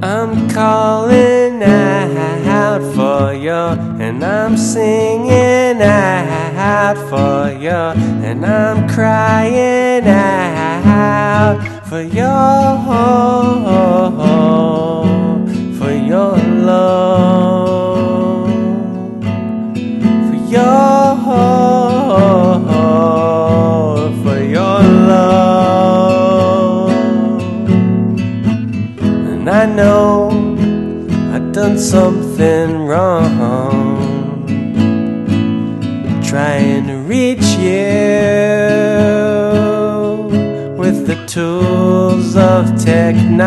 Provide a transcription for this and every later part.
I'm calling out for you, and I'm singing out for you, and I'm crying out for you, for your love, for your, know I've done something wrong. Trying to reach you With the tools of technology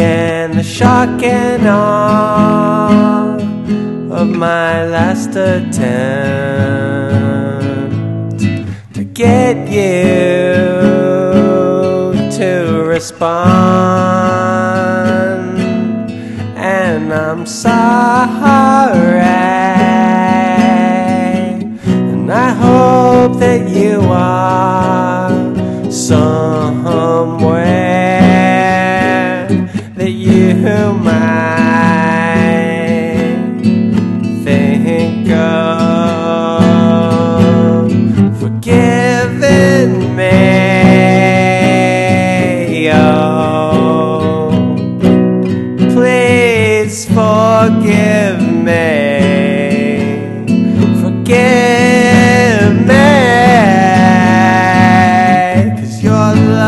And the shock and awe Of my last attempt To get you to respond And I'm sorry. And I hope that you are somewhere That you might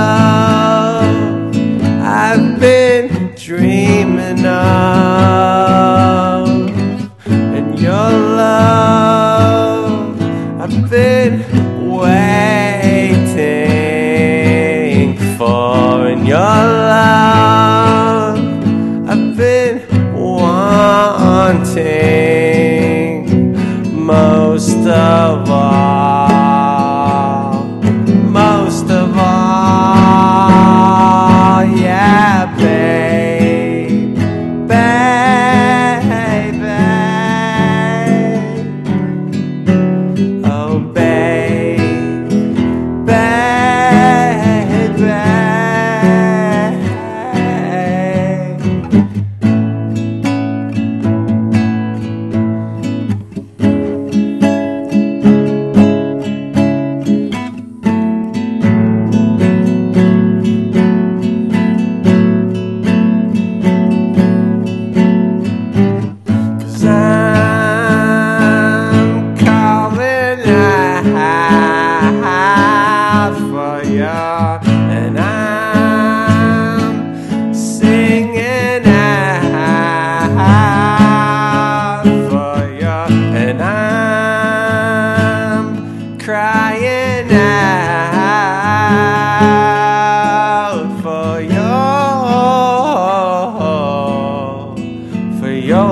love I've been dreaming of. And your love I've been waiting for. And your love I've been wanting most of all.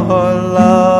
Your love.